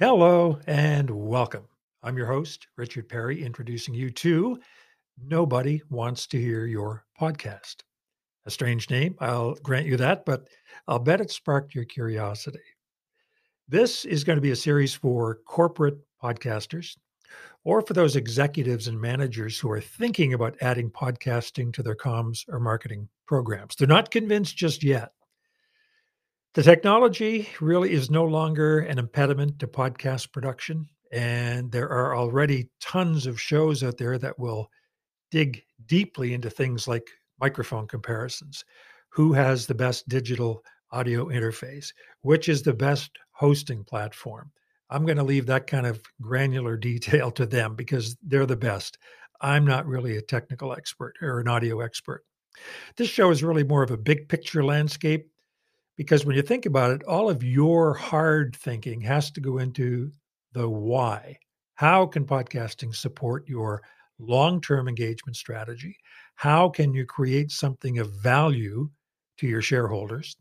Hello and welcome. I'm your host, Richard Perry, introducing you to Nobody Wants to Hear Your Podcast. A strange name, I'll grant you that, but I'll bet it sparked your curiosity. This is going to be a series for corporate podcasters or for those executives and managers who are thinking about adding podcasting to their comms or marketing programs. They're not convinced just yet. The technology really is no longer an impediment to podcast production. And there are already tons of shows out there that will dig deeply into things like microphone comparisons. Who has the best digital audio interface? Which is the best hosting platform? I'm going to leave that kind of granular detail to them because they're the best. I'm not really a technical expert or an audio expert. This show is really more of a big picture landscape because when you think about it, all of your hard thinking has to go into the why. How can podcasting support your long term engagement strategy? How can you create something of value to your shareholders,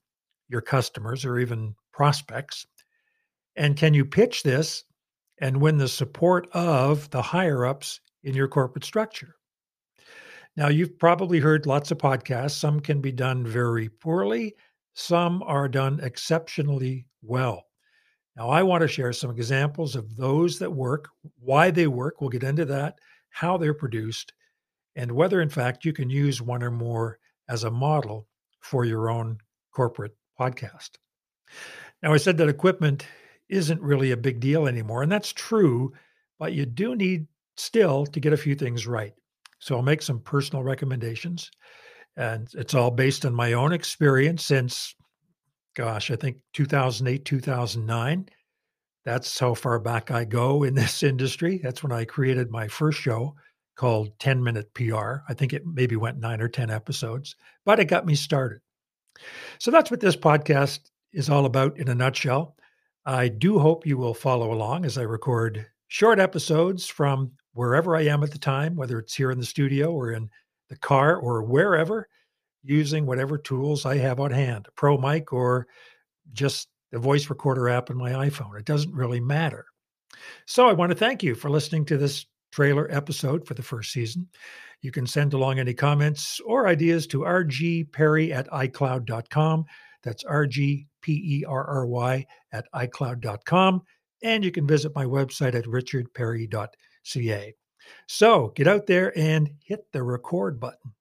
your customers, or even prospects? And can you pitch this and win the support of the higher ups in your corporate structure? Now, you've probably heard lots of podcasts. Some can be done very poorly, some are done exceptionally well. Now, I want to share some examples of those that work, why they work. We'll get into that, how they're produced, and whether, in fact, you can use one or more as a model for your own corporate podcast. Now, I said that equipment isn't really a big deal anymore, and that's true, but you do need still to get a few things right. So I'll make some personal recommendations. And it's all based on my own experience since, gosh, I think 2008, 2009. That's how far back I go in this industry. That's when I created my first show called 10 Minute PR. I think it maybe went nine or 10 episodes, but it got me started. So that's what this podcast is all about in a nutshell. I do hope you will follow along as I record short episodes from wherever I am at the time, whether it's here in the studio or in the car or wherever using whatever tools I have on hand, a pro mic or just the voice recorder app on my iPhone. It doesn't really matter. So I want to thank you for listening to this trailer episode for the first season. You can send along any comments or ideas to rgperry at icloud.com. That's R-G-P-E-R-R-Y at icloud.com. And you can visit my website at richardperry.ca. So get out there and hit the record button.